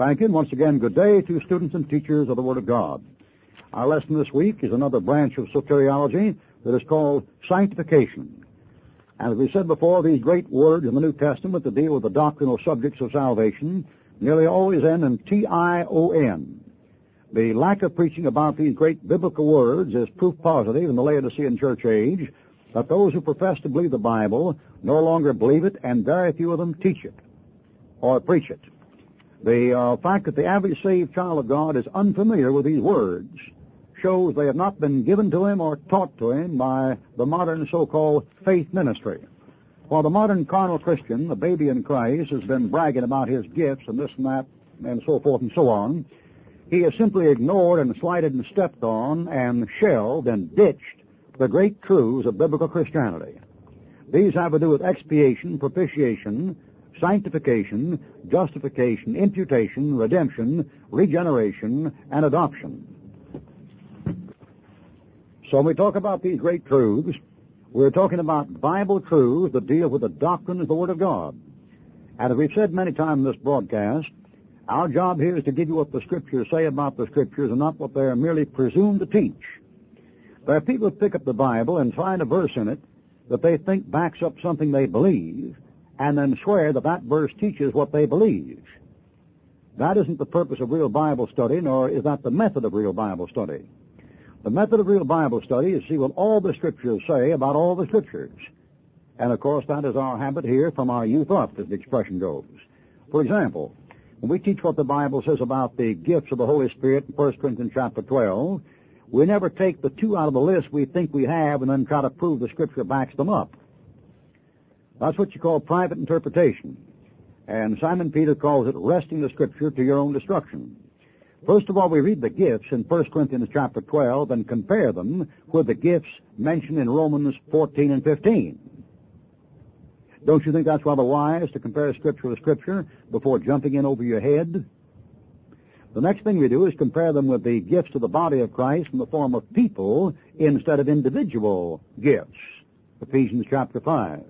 Thank you. Once again, good day to students and teachers of the Word of God. Our lesson this week is another branch of soteriology that is called sanctification. As we said before, these great words in the New Testament that deal with the doctrinal subjects of salvation nearly always end in T-I-O-N. The lack of preaching about these great biblical words is proof positive in the Laodicean church age that those who profess to believe the Bible no longer believe it and very few of them teach it or preach it. The uh, fact that the average saved child of God is unfamiliar with these words shows they have not been given to him or taught to him by the modern so-called faith ministry. While the modern carnal Christian, the baby in Christ, has been bragging about his gifts and this and that and so forth and so on, he has simply ignored and slighted and stepped on and shelved and ditched the great truths of biblical Christianity. These have to do with expiation, propitiation, sanctification, justification, imputation, redemption, regeneration, and adoption. So when we talk about these great truths, we're talking about Bible truths that deal with the doctrine of the Word of God. And as we've said many times in this broadcast, our job here is to give you what the Scriptures say about the Scriptures and not what they are merely presumed to teach. There are people who pick up the Bible and find a verse in it that they think backs up something they believe and then swear that that verse teaches what they believe. That isn't the purpose of real Bible study, nor is that the method of real Bible study. The method of real Bible study is see what all the Scriptures say about all the Scriptures. And of course, that is our habit here from our youth up, as the expression goes. For example, when we teach what the Bible says about the gifts of the Holy Spirit in 1 Corinthians chapter 12, we never take the two out of the list we think we have and then try to prove the Scripture backs them up. That's what you call private interpretation. And Simon Peter calls it wresting the Scripture to your own destruction. First of all, we read the gifts in 1 Corinthians chapter 12 and compare them with the gifts mentioned in Romans 14 and 15. Don't you think that's rather wise to compare Scripture with Scripture before jumping in over your head? The next thing we do is compare them with the gifts of the body of Christ in the form of people instead of individual gifts. Ephesians chapter 5.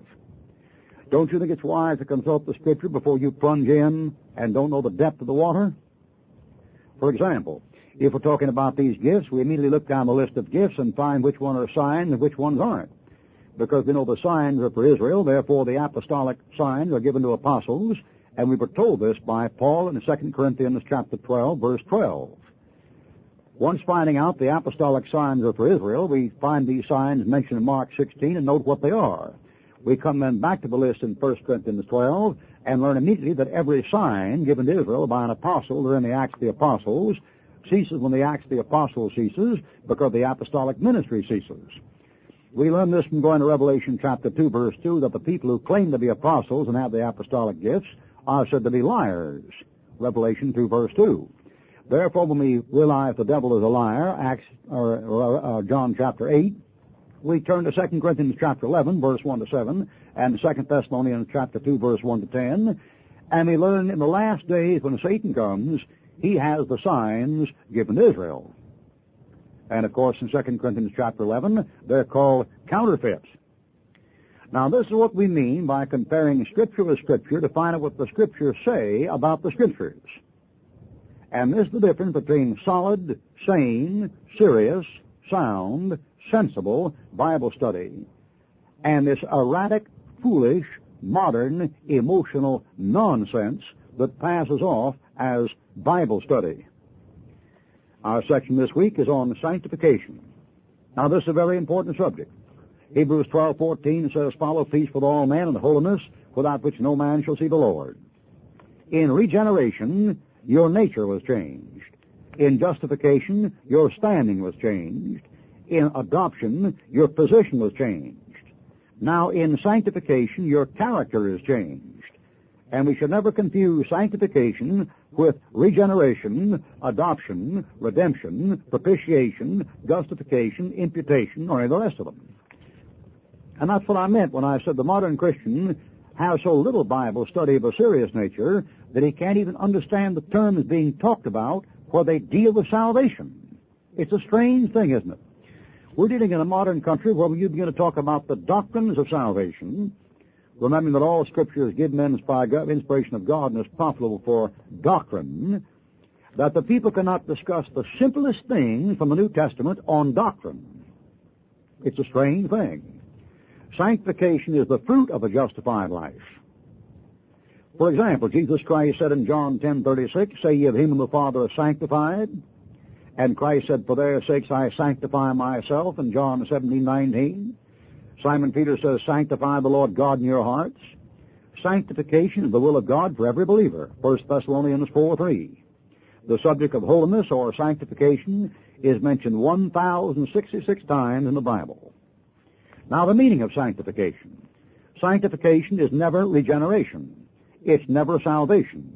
Don't you think it's wise to consult the Scripture before you plunge in and don't know the depth of the water? For example, if we're talking about these gifts, we immediately look down the list of gifts and find which ones are signs and which ones aren't. Because we know the signs are for Israel, therefore the apostolic signs are given to apostles, and we were told this by Paul in 2 Corinthians chapter 12, verse 12. Once finding out the apostolic signs are for Israel, we find these signs mentioned in Mark 16 and note what they are. We come then back to the list in 1 Corinthians 12 and learn immediately that every sign given to Israel by an apostle or in the Acts of the Apostles ceases when the Acts of the Apostles ceases because the apostolic ministry ceases. We learn this from going to Revelation chapter 2 verse 2 that the people who claim to be apostles and have the apostolic gifts are said to be liars. Revelation 2 verse 2. Therefore when we realize the devil is a liar, Acts, or, or uh, John chapter 8, we turn to 2 Corinthians chapter 11 verse 1 to 7 and 2 Thessalonians chapter 2 verse 1 to 10. And we learn in the last days when Satan comes, he has the signs given to Israel. And of course in 2 Corinthians chapter 11, they're called counterfeits. Now this is what we mean by comparing scripture with scripture to find out what the scriptures say about the scriptures. And this is the difference between solid, sane, serious, sound, sensible Bible study and this erratic, foolish, modern, emotional nonsense that passes off as Bible study. Our section this week is on sanctification. Now this is a very important subject. Hebrews 12:14 says, "Follow peace with all men and holiness, without which no man shall see the Lord." In regeneration, your nature was changed. In justification, your standing was changed. In adoption, your position was changed. Now, in sanctification, your character is changed. And we should never confuse sanctification with regeneration, adoption, redemption, propitiation, justification, imputation, or any of the rest of them. And that's what I meant when I said the modern Christian has so little Bible study of a serious nature that he can't even understand the terms being talked about where they deal with salvation. It's a strange thing, isn't it? We're dealing in a modern country where you begin to talk about the doctrines of salvation, remembering that all Scripture is given men by inspiration of God and is profitable for doctrine, that the people cannot discuss the simplest things from the New Testament on doctrine. It's a strange thing. Sanctification is the fruit of a justified life. For example, Jesus Christ said in John 10:36, "Say ye of him whom the Father hath sanctified." And Christ said, "For their sakes I sanctify myself." In John 17:19, Simon Peter says, "Sanctify the Lord God in your hearts." Sanctification is the will of God for every believer. 1 Thessalonians 4:3. The subject of holiness or sanctification is mentioned 1,066 times in the Bible. Now, the meaning of sanctification. Sanctification is never regeneration. It's never salvation.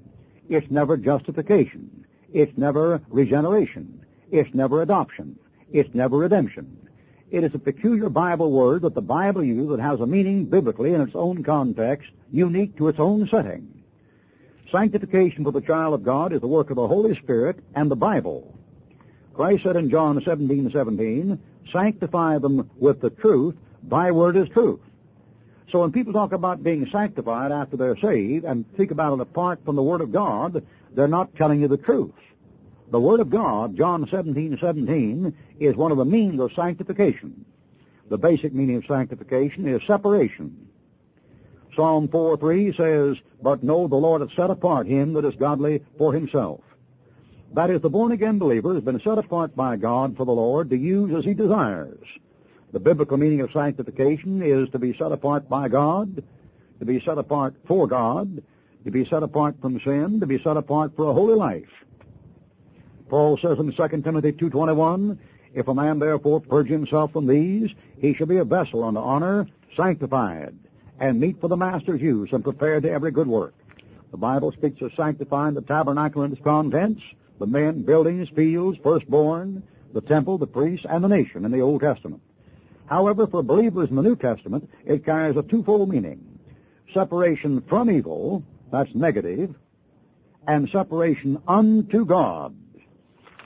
It's never justification. It's never regeneration. It's never adoption. It's never redemption. It is a peculiar Bible word that the Bible uses that has a meaning biblically in its own context, unique to its own setting. Sanctification for the child of God is the work of the Holy Spirit and the Bible. Christ said in John 17, 17, sanctify them with the truth, thy word is truth. So when people talk about being sanctified after they're saved and speak about it apart from the Word of God, they're not telling you the truth. The Word of God, John 17, 17, is one of the means of sanctification. The basic meaning of sanctification is separation. Psalm 4, 3 says, But know the Lord hath set apart him that is godly for himself. That is, the born-again believer has been set apart by God for the Lord to use as he desires. The biblical meaning of sanctification is to be set apart by God, to be set apart for God, to be set apart from sin, to be set apart for a holy life. Paul says in 2 Timothy 2.21, If a man therefore purge himself from these, he shall be a vessel unto honor, sanctified, and meet for the master's use, and prepared to every good work. The Bible speaks of sanctifying the tabernacle and its contents, the men, buildings, fields, firstborn, the temple, the priests, and the nation in the Old Testament. However, for believers in the New Testament, it carries a twofold meaning. Separation from evil, that's negative, and separation unto God.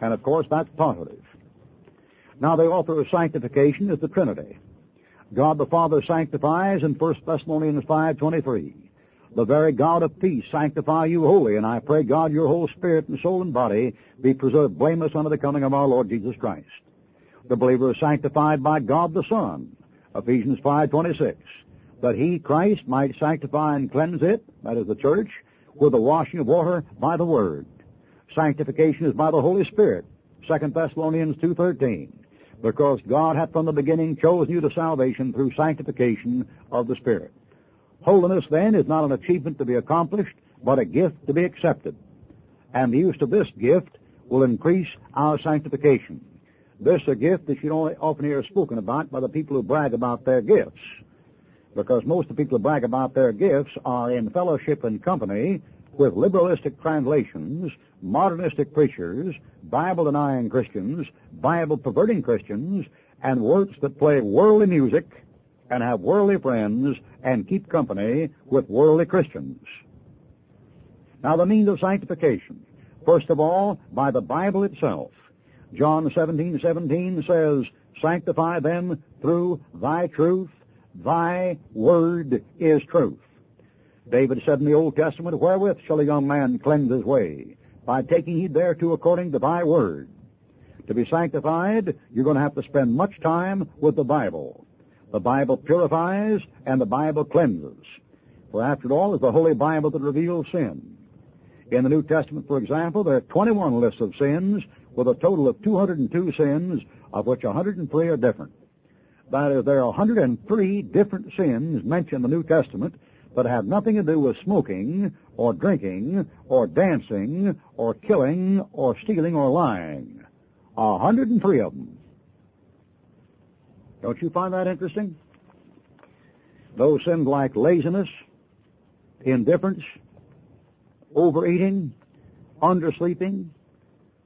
And of course, that's positive. Now, the author of sanctification is the Trinity. God the Father sanctifies in 1 Thessalonians 5.23. The very God of peace sanctify you wholly, and I pray God your whole spirit and soul and body be preserved blameless unto the coming of our Lord Jesus Christ. The believer is sanctified by God the Son, Ephesians 5.26, that he, Christ, might sanctify and cleanse it, that is the church, with the washing of water by the Word. Sanctification is by the Holy Spirit, 2 Thessalonians 2.13, because God hath from the beginning chosen you to salvation through sanctification of the Spirit. Holiness, then, is not an achievement to be accomplished, but a gift to be accepted. And the use of this gift will increase our sanctification. This is a gift that you don't often hear spoken about by the people who brag about their gifts. Because most of the people who brag about their gifts are in fellowship and company with liberalistic translations, modernistic preachers, Bible denying Christians, Bible perverting Christians, and works that play worldly music and have worldly friends and keep company with worldly Christians. Now the means of sanctification. First of all, by the Bible itself. John 17, 17 says, Sanctify them through thy truth. Thy word is truth. David said in the Old Testament, Wherewith shall a young man cleanse his way? By taking heed thereto according to thy word. To be sanctified, you're going to have to spend much time with the Bible. The Bible purifies and the Bible cleanses. For after all, it's the Holy Bible that reveals sin. In the New Testament, for example, there are 21 lists of sins with a total of 202 sins, of which 103 are different. That is, there are 103 different sins mentioned in the New Testament that have nothing to do with smoking, or drinking, or dancing, or killing, or stealing, or lying. A 103 of them. Don't you find that interesting? Those sins like laziness, indifference, overeating, undersleeping,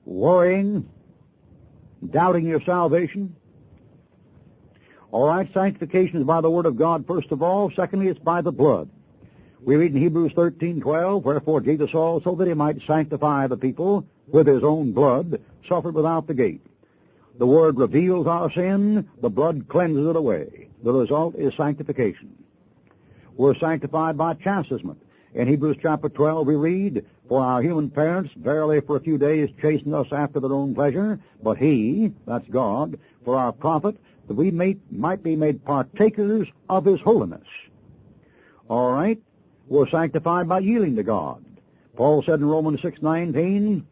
worrying, doubting your salvation. All right, sanctification is by the word of God, first of all. Secondly, it's by the blood. We read in Hebrews 13:12, wherefore Jesus also, that he might sanctify the people with his own blood, suffered without the gate. The word reveals our sin, the blood cleanses it away. The result is sanctification. We're sanctified by chastisement. In Hebrews chapter 12 we read, For our human parents verily for a few days chastened us after their own pleasure, but He, that's God, for our profit, that we may, might be made partakers of His holiness. All right? We're sanctified by yielding to God. Paul said in Romans 6:19,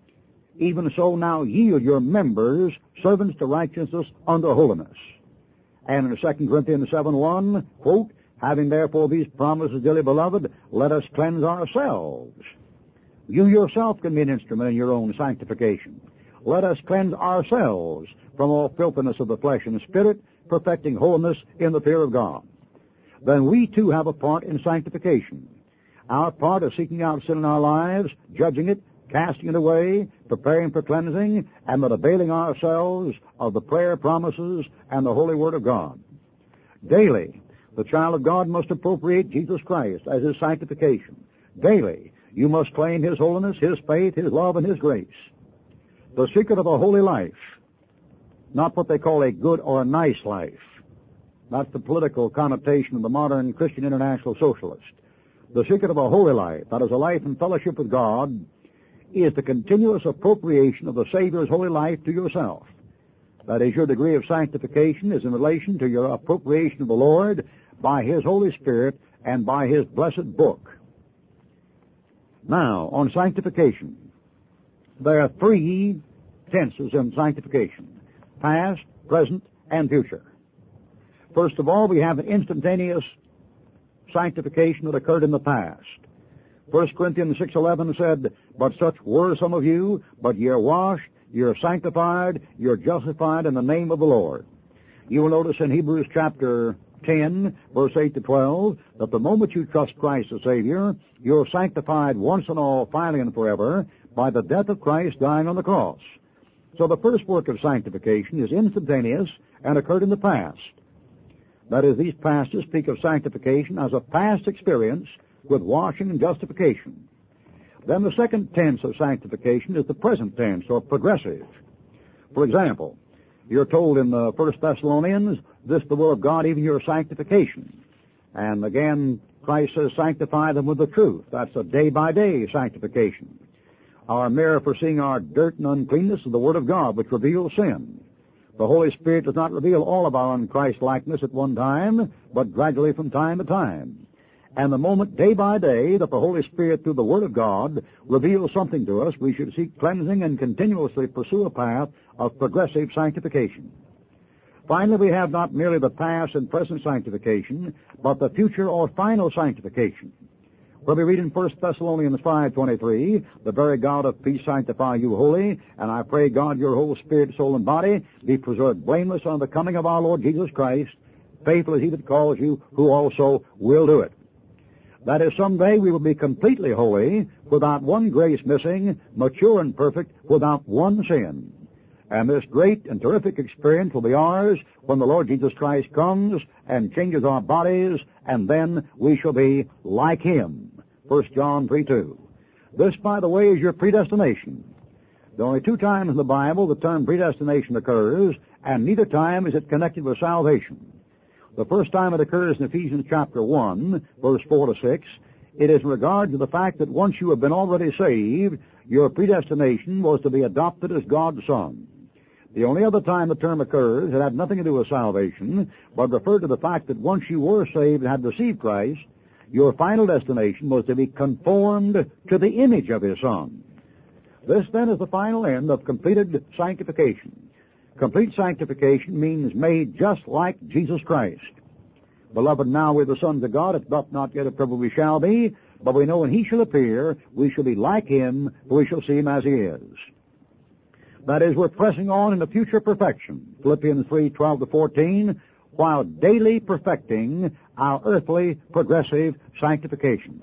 even so now yield your members servants to righteousness unto holiness. And in 2 Corinthians 7 1, quote, having therefore these promises, dearly beloved, let us cleanse ourselves. You yourself can be an instrument in your own sanctification. Let us cleanse ourselves from all filthiness of the flesh and spirit, perfecting holiness in the fear of God. Then we too have a part in sanctification. Our part is seeking out sin in our lives, judging it, casting it away, preparing for cleansing, and then availing ourselves of the prayer promises and the holy word of God. Daily, the child of God must appropriate Jesus Christ as his sanctification. Daily, you must claim his holiness, his faith, his love, and his grace. The secret of a holy life, not what they call a good or a nice life. That's the political connotation of the modern Christian international socialist. The secret of a holy life, that is a life in fellowship with God, is the continuous appropriation of the Savior's holy life to yourself. That is, your degree of sanctification is in relation to your appropriation of the Lord by His Holy Spirit and by His blessed book. Now, on sanctification, there are three tenses in sanctification past, present, and future. First of all, we have an instantaneous sanctification that occurred in the past. 1 Corinthians 6.11 said, But such were some of you, but ye are washed, ye are sanctified, ye are justified in the name of the Lord. You will notice in Hebrews chapter 10, verse 8 to 12, that the moment you trust Christ as Savior, you're sanctified once and all, finally and forever, by the death of Christ dying on the cross. So the first work of sanctification is instantaneous and occurred in the past. That is, these pastors speak of sanctification as a past experience with washing and justification. Then the second tense of sanctification is the present tense, or progressive. For example, you're told in the First Thessalonians, this the will of God, even your sanctification. And again, Christ says, sanctify them with the truth. That's a day-by-day sanctification. Our mirror for seeing our dirt and uncleanness is the Word of God, which reveals sin. The Holy Spirit does not reveal all of our unChrist-likeness at one time, but gradually from time to time. And the moment, day by day, that the Holy Spirit, through the Word of God, reveals something to us, we should seek cleansing and continuously pursue a path of progressive sanctification. Finally, we have not merely the past and present sanctification, but the future or final sanctification. Where we read in 1 Thessalonians 5.23, The very God of peace sanctify you wholly, and I pray God your whole spirit, soul, and body be preserved blameless on the coming of our Lord Jesus Christ. Faithful is he that calls you, who also will do it. That is, someday we will be completely holy, without one grace missing, mature and perfect, without one sin. And this great and terrific experience will be ours when the Lord Jesus Christ comes and changes our bodies, and then we shall be like Him. 1 John 3 2. This, by the way, is your predestination. There are only two times in the Bible the term predestination occurs, and neither time is it connected with salvation. The first time it occurs in Ephesians chapter 1, verse 4 to 6, it is in regard to the fact that once you have been already saved, your predestination was to be adopted as God's son. The only other time the term occurs, it had nothing to do with salvation, but referred to the fact that once you were saved and had received Christ, your final destination was to be conformed to the image of His Son. This then is the final end of completed sanctification. Complete sanctification means made just like Jesus Christ. Beloved, now we're the sons of God. It's but not yet trouble we shall be, but we know when He shall appear, we shall be like Him, for we shall see Him as He is. That is, we're pressing on into future perfection. Philippians 3, 12 to 14, while daily perfecting our earthly progressive sanctification.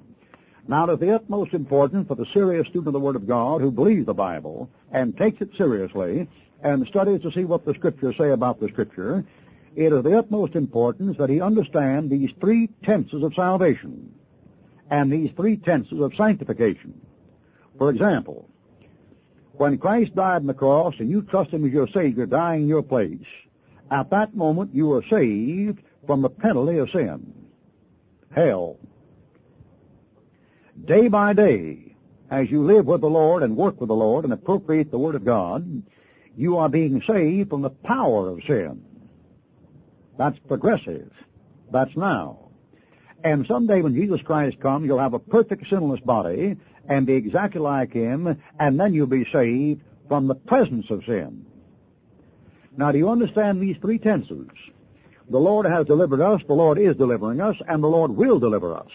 Now, it is the utmost importance for the serious student of the Word of God who believes the Bible and takes it seriously and studies to see what the Scriptures say about the Scripture, it is the utmost importance that he understand these three tenses of salvation and these three tenses of sanctification. For example, when Christ died on the cross and you trust Him as your Savior, dying in your place, at that moment you were saved from the penalty of sin, hell. day by day, as you live with the Lord and work with the Lord and appropriate the Word of God, you are being saved from the power of sin. That's progressive. That's now. And someday when Jesus Christ comes, you'll have a perfect sinless body and be exactly like Him, and then you'll be saved from the presence of sin. Now, do you understand these three tenses? The Lord has delivered us, the Lord is delivering us, and the Lord will deliver us.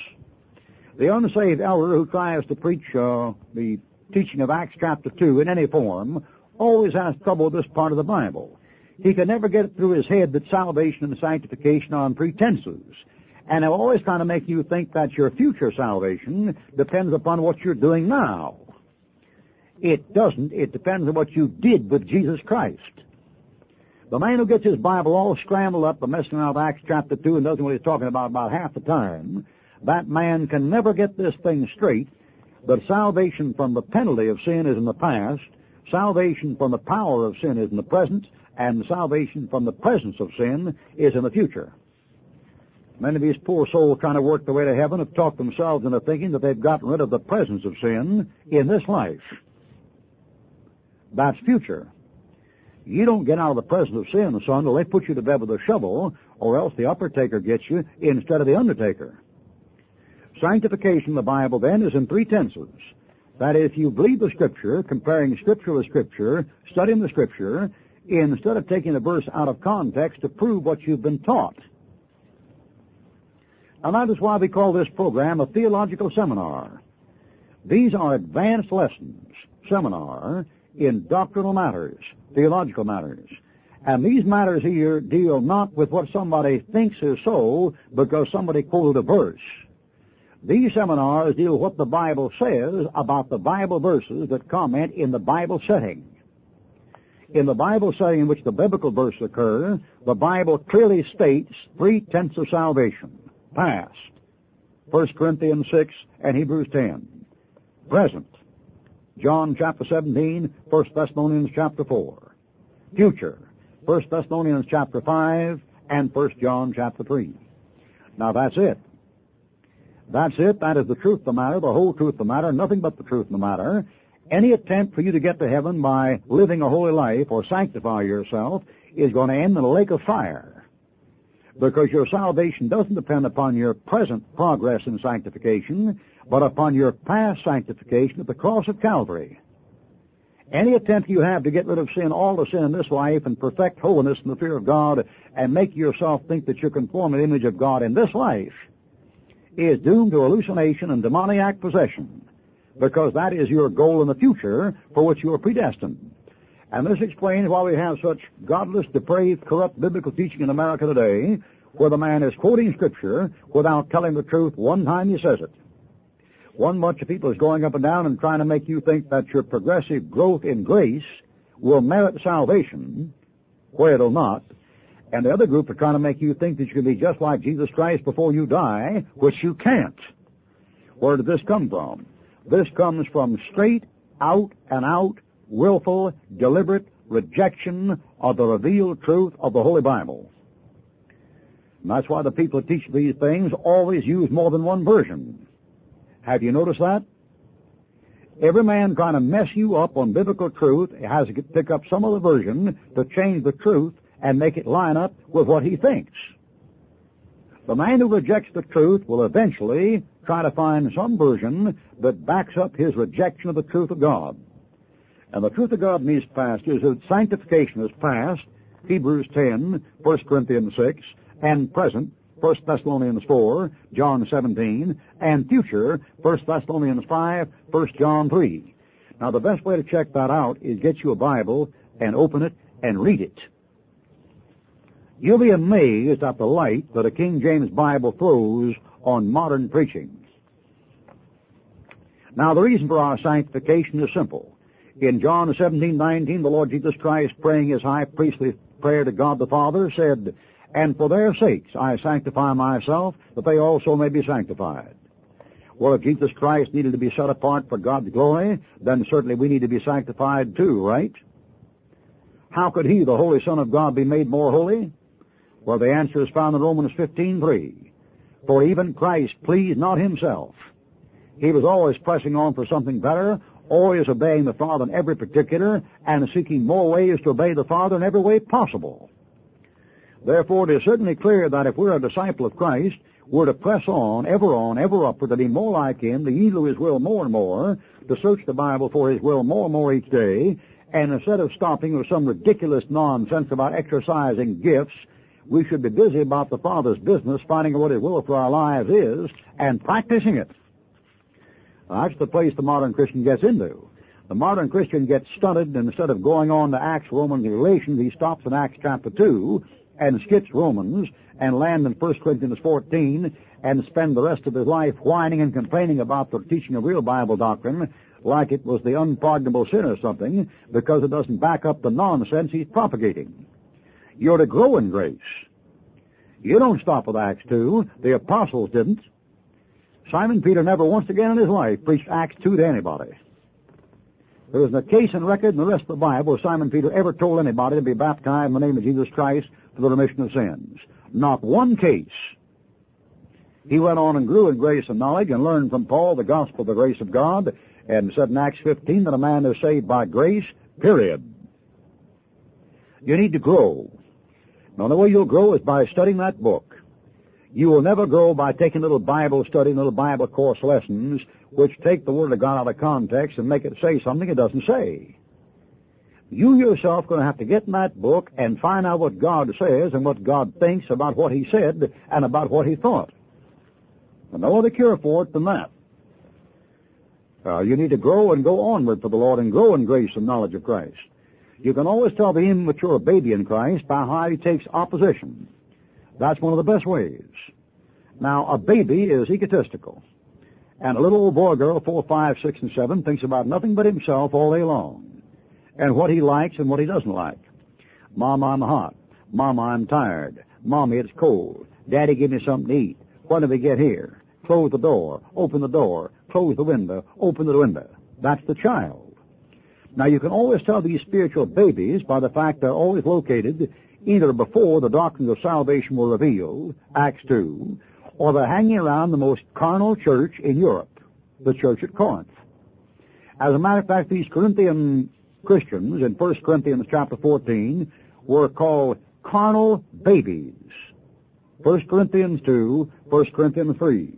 The unsaved elder who tries to preach uh, the teaching of Acts chapter 2 in any form always has trouble with this part of the Bible. He can never get it through his head that salvation and sanctification are on pretenses. And they're always trying to make you think that your future salvation depends upon what you're doing now. It doesn't. It depends on what you did with Jesus Christ. The man who gets his Bible all scrambled up, the messing around with Acts chapter 2 and doesn't know what he's talking about about half the time, that man can never get this thing straight that salvation from the penalty of sin is in the past, salvation from the power of sin is in the present, and salvation from the presence of sin is in the future. Many of these poor souls trying to work their way to heaven have talked themselves into thinking that they've gotten rid of the presence of sin in this life. That's future. You don't get out of the presence of sin, son, until they put you to bed with a shovel, or else the upper taker gets you instead of the undertaker. Sanctification in the Bible then is in three tenses. That is, if you believe the Scripture, comparing Scripture with Scripture, studying the Scripture, instead of taking a verse out of context to prove what you've been taught. And that is why we call this program a theological seminar. These are advanced lessons, seminar, in doctrinal matters, theological matters. And these matters here deal not with what somebody thinks is so because somebody quoted a verse. These seminars deal with what the Bible says about the Bible verses that comment in the Bible setting. In the Bible setting in which the biblical verses occur, the Bible clearly states three tenths of salvation. Past. 1 Corinthians 6 and Hebrews 10. Present. John chapter 17, 1 Thessalonians chapter 4. Future. 1 Thessalonians chapter 5 and 1 John chapter 3. Now that's it. That's it. That is the truth of the matter, the whole truth of the matter, nothing but the truth of the matter. Any attempt for you to get to heaven by living a holy life or sanctify yourself is going to end in a lake of fire. Because your salvation doesn't depend upon your present progress in sanctification, but upon your past sanctification at the cross of Calvary. Any attempt you have to get rid of sin, all the sin in this life, and perfect holiness in the fear of God, and make yourself think that you're conforming the image of God in this life, is doomed to hallucination and demoniac possession, because that is your goal in the future for which you are predestined. And this explains why we have such godless, depraved, corrupt biblical teaching in America today, where the man is quoting Scripture without telling the truth one time he says it. One bunch of people is going up and down and trying to make you think that your progressive growth in grace will merit salvation, where it'll not. And the other group are trying to make you think that you can be just like Jesus Christ before you die, which you can't. Where did this come from? This comes from straight out and out, willful, deliberate rejection of the revealed truth of the Holy Bible. And that's why the people who teach these things always use more than one version. Have you noticed that? Every man trying to mess you up on biblical truth has to pick up some other version to change the truth and make it line up with what he thinks. The man who rejects the truth will eventually try to find some version that backs up his rejection of the truth of God. And the truth of God in these passages is that sanctification is past, Hebrews 10, 1 Corinthians 6, and present, 1 Thessalonians 4, John 17, and future, 1 Thessalonians 5, 1 John 3. Now the best way to check that out is get you a Bible and open it and read it. You'll be amazed at the light that a King James Bible throws on modern preaching. Now the reason for our sanctification is simple. In John 17, 19, the Lord Jesus Christ praying his high priestly prayer to God the Father said, and for their sakes I sanctify myself, that they also may be sanctified. Well, if Jesus Christ needed to be set apart for God's glory, then certainly we need to be sanctified too, right? How could he, the Holy Son of God, be made more holy? Well, the answer is found in Romans 15:3. For even Christ pleased not himself, He was always pressing on for something better, always obeying the Father in every particular, and seeking more ways to obey the Father in every way possible. Therefore, it is certainly clear that if we're a disciple of Christ, we're to press on, ever on, ever upward, to be more like Him, to yield His will more and more, to search the Bible for His will more and more each day, and instead of stopping with some ridiculous nonsense about exercising gifts, we should be busy about the Father's business, finding what His will for our lives is, and practicing it. That's the place the modern Christian gets into. The modern Christian gets stunted, and instead of going on to Acts, Romans, and Galatians, he stops in Acts chapter 2 and skips Romans and land in 1 Corinthians 14 and spend the rest of his life whining and complaining about the teaching of real Bible doctrine like it was the unpardonable sin or something because it doesn't back up the nonsense he's propagating. You're to grow in grace. You don't stop with Acts 2. The apostles didn't. Simon Peter never once again in his life preached Acts 2 to anybody. There isn't a case and record in the rest of the Bible where Simon Peter ever told anybody to be baptized in the name of Jesus Christ for the remission of sins. Not one case. He went on and grew in grace and knowledge and learned from Paul the gospel of the grace of God and said in Acts 15 that a man is saved by grace, period. You need to grow. The only way you'll grow is by studying that book. You will never grow by taking little Bible study, little Bible course lessons, which take the Word of God out of context and make it say something it doesn't say. You yourself are going to have to get in that book and find out what God says and what God thinks about what He said and about what He thought. No other cure for it than that. Uh, you need to grow and go onward for the Lord and grow in grace and knowledge of Christ. You can always tell the immature baby in Christ by how he takes opposition. That's one of the best ways. Now, a baby is egotistical. And a little old boy girl, four, five, six, and seven, thinks about nothing but himself all day long. And what he likes and what he doesn't like. Mom, I'm hot. Mom, I'm tired. Mommy, it's cold. Daddy, give me something to eat. When do we get here? Close the door. Open the door. Close the window. Open the window. That's the child. Now you can always tell these spiritual babies by the fact they're always located either before the doctrines of salvation were revealed, Acts 2, or they're hanging around the most carnal church in Europe, the church at Corinth. As a matter of fact, these Corinthian Christians in 1 Corinthians chapter 14 were called carnal babies. 1 Corinthians 2, 1 Corinthians 3.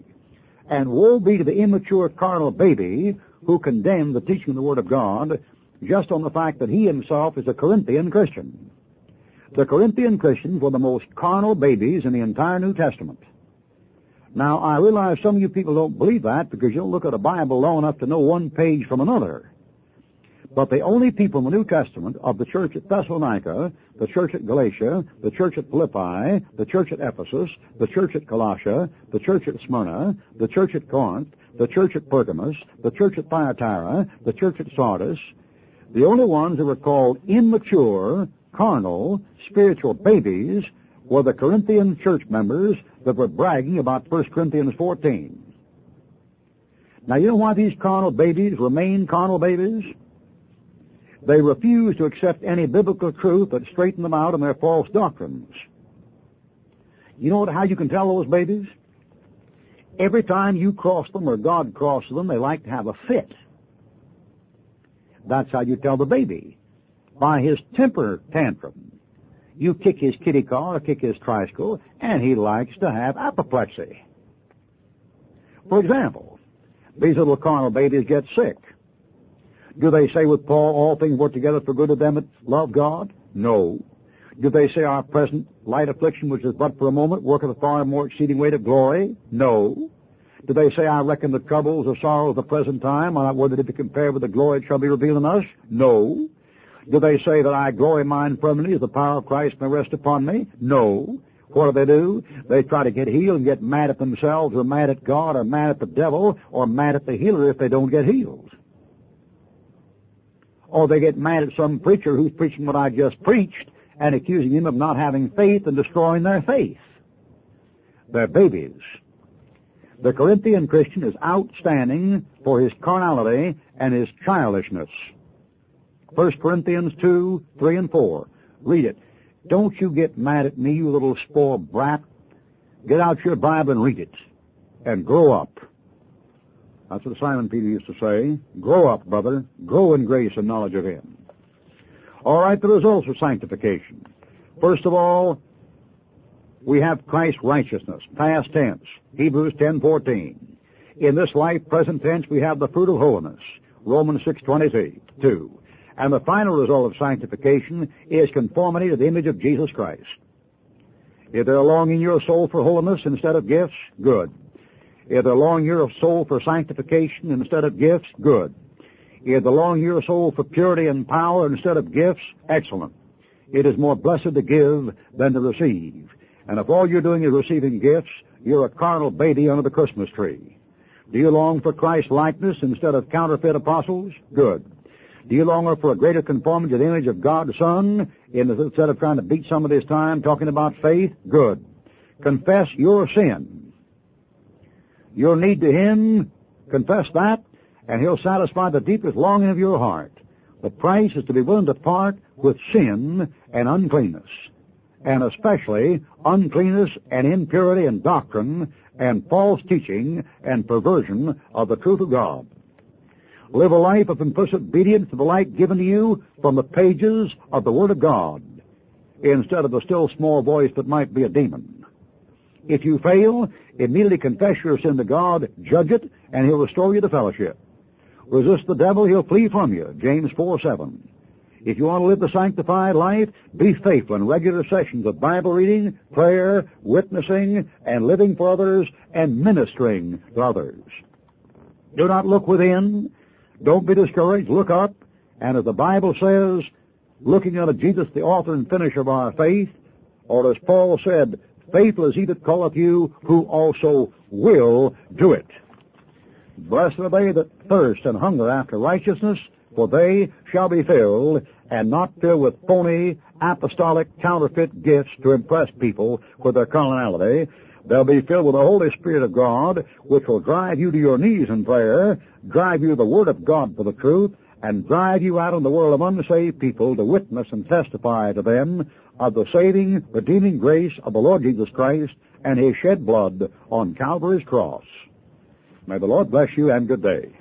And woe be to the immature carnal baby who condemned the teaching of the Word of God just on the fact that he himself is a Corinthian Christian. The Corinthian Christians were the most carnal babies in the entire New Testament. Now, I realize some of you people don't believe that because you don't look at a Bible long enough to know one page from another. But the only people in the New Testament of the church at Thessalonica, the church at Galatia, the church at Philippi, the church at Ephesus, the church at Colossia, the church at Smyrna, the church at Corinth, the church at Pergamos, the church at Thyatira, the church at Sardis, the only ones who were called immature, carnal, spiritual babies were the Corinthian church members that were bragging about 1 Corinthians 14. Now, you know why these carnal babies remain carnal babies? They refuse to accept any biblical truth that straighten them out in their false doctrines. You know how you can tell those babies? Every time you cross them or God crosses them, they like to have a fit. That's how you tell the baby. By his temper tantrum. You kick his kitty car or kick his tricycle, and he likes to have apoplexy. For example, these little carnal babies get sick. Do they say with Paul, all things work together for good of them that love God? No. Do they say our present light affliction, which is but for a moment, worketh a far more exceeding weight of glory? No. Do they say, I reckon the troubles or sorrows of the present time are not worthy to be compared with the glory that shall be revealed in us? No. Do they say that I glory in my infirmity as the power of Christ may rest upon me? No. What do they do? They try to get healed and get mad at themselves or mad at God or mad at the devil or mad at the healer if they don't get healed. Or they get mad at some preacher who's preaching what I just preached and accusing him of not having faith and destroying their faith. They're babies. The Corinthian Christian is outstanding for his carnality and his childishness. 1 Corinthians 2, 3, and 4. Read it. Don't you get mad at me, you little spoiled brat. Get out your Bible and read it. And grow up. That's what Simon Peter used to say. Grow up, brother. Grow in grace and knowledge of Him. All right, the results of sanctification. First of all, we have Christ's righteousness, past tense, Hebrews 10:14. In this life, present tense, we have the fruit of holiness, Romans 6:22. And the final result of sanctification is conformity to the image of Jesus Christ. If they're longing in your soul for holiness instead of gifts, good. If they're longing in your soul for sanctification instead of gifts, good. If longing in your soul for purity and power instead of gifts, excellent. It is more blessed to give than to receive. And if all you're doing is receiving gifts, you're a carnal baby under the Christmas tree. Do you long for Christ's likeness instead of counterfeit apostles? Good. Do you long for a greater conformity to the image of God the Son instead of trying to beat some of this time talking about faith? Good. Confess your sin. Your need to Him, confess that, and He'll satisfy the deepest longing of your heart. The price is to be willing to part with sin and uncleanness, and especially uncleanness and impurity and doctrine and false teaching and perversion of the truth of God. Live a life of implicit obedience to the light given to you from the pages of the Word of God, instead of the still small voice that might be a demon. If you fail, immediately confess your sin to God, judge it, and He'll restore you to fellowship. Resist the devil, he'll flee from you. James 4 7. If you want to live the sanctified life, be faithful in regular sessions of Bible reading, prayer, witnessing, and living for others, and ministering to others. Do not look within, don't be discouraged. Look up. And as the Bible says, looking unto Jesus, the author and finisher of our faith, or as Paul said, faithful is he that calleth you, who also will do it. Blessed are they that thirst and hunger after righteousness, for they shall be filled, and not filled with phony, apostolic, counterfeit gifts to impress people with their carnality, They'll be filled with the Holy Spirit of God, which will drive you to your knees in prayer, drive you the Word of God for the truth, and drive you out in the world of unsaved people to witness and testify to them of the saving, redeeming grace of the Lord Jesus Christ and His shed blood on Calvary's cross. May the Lord bless you and good day.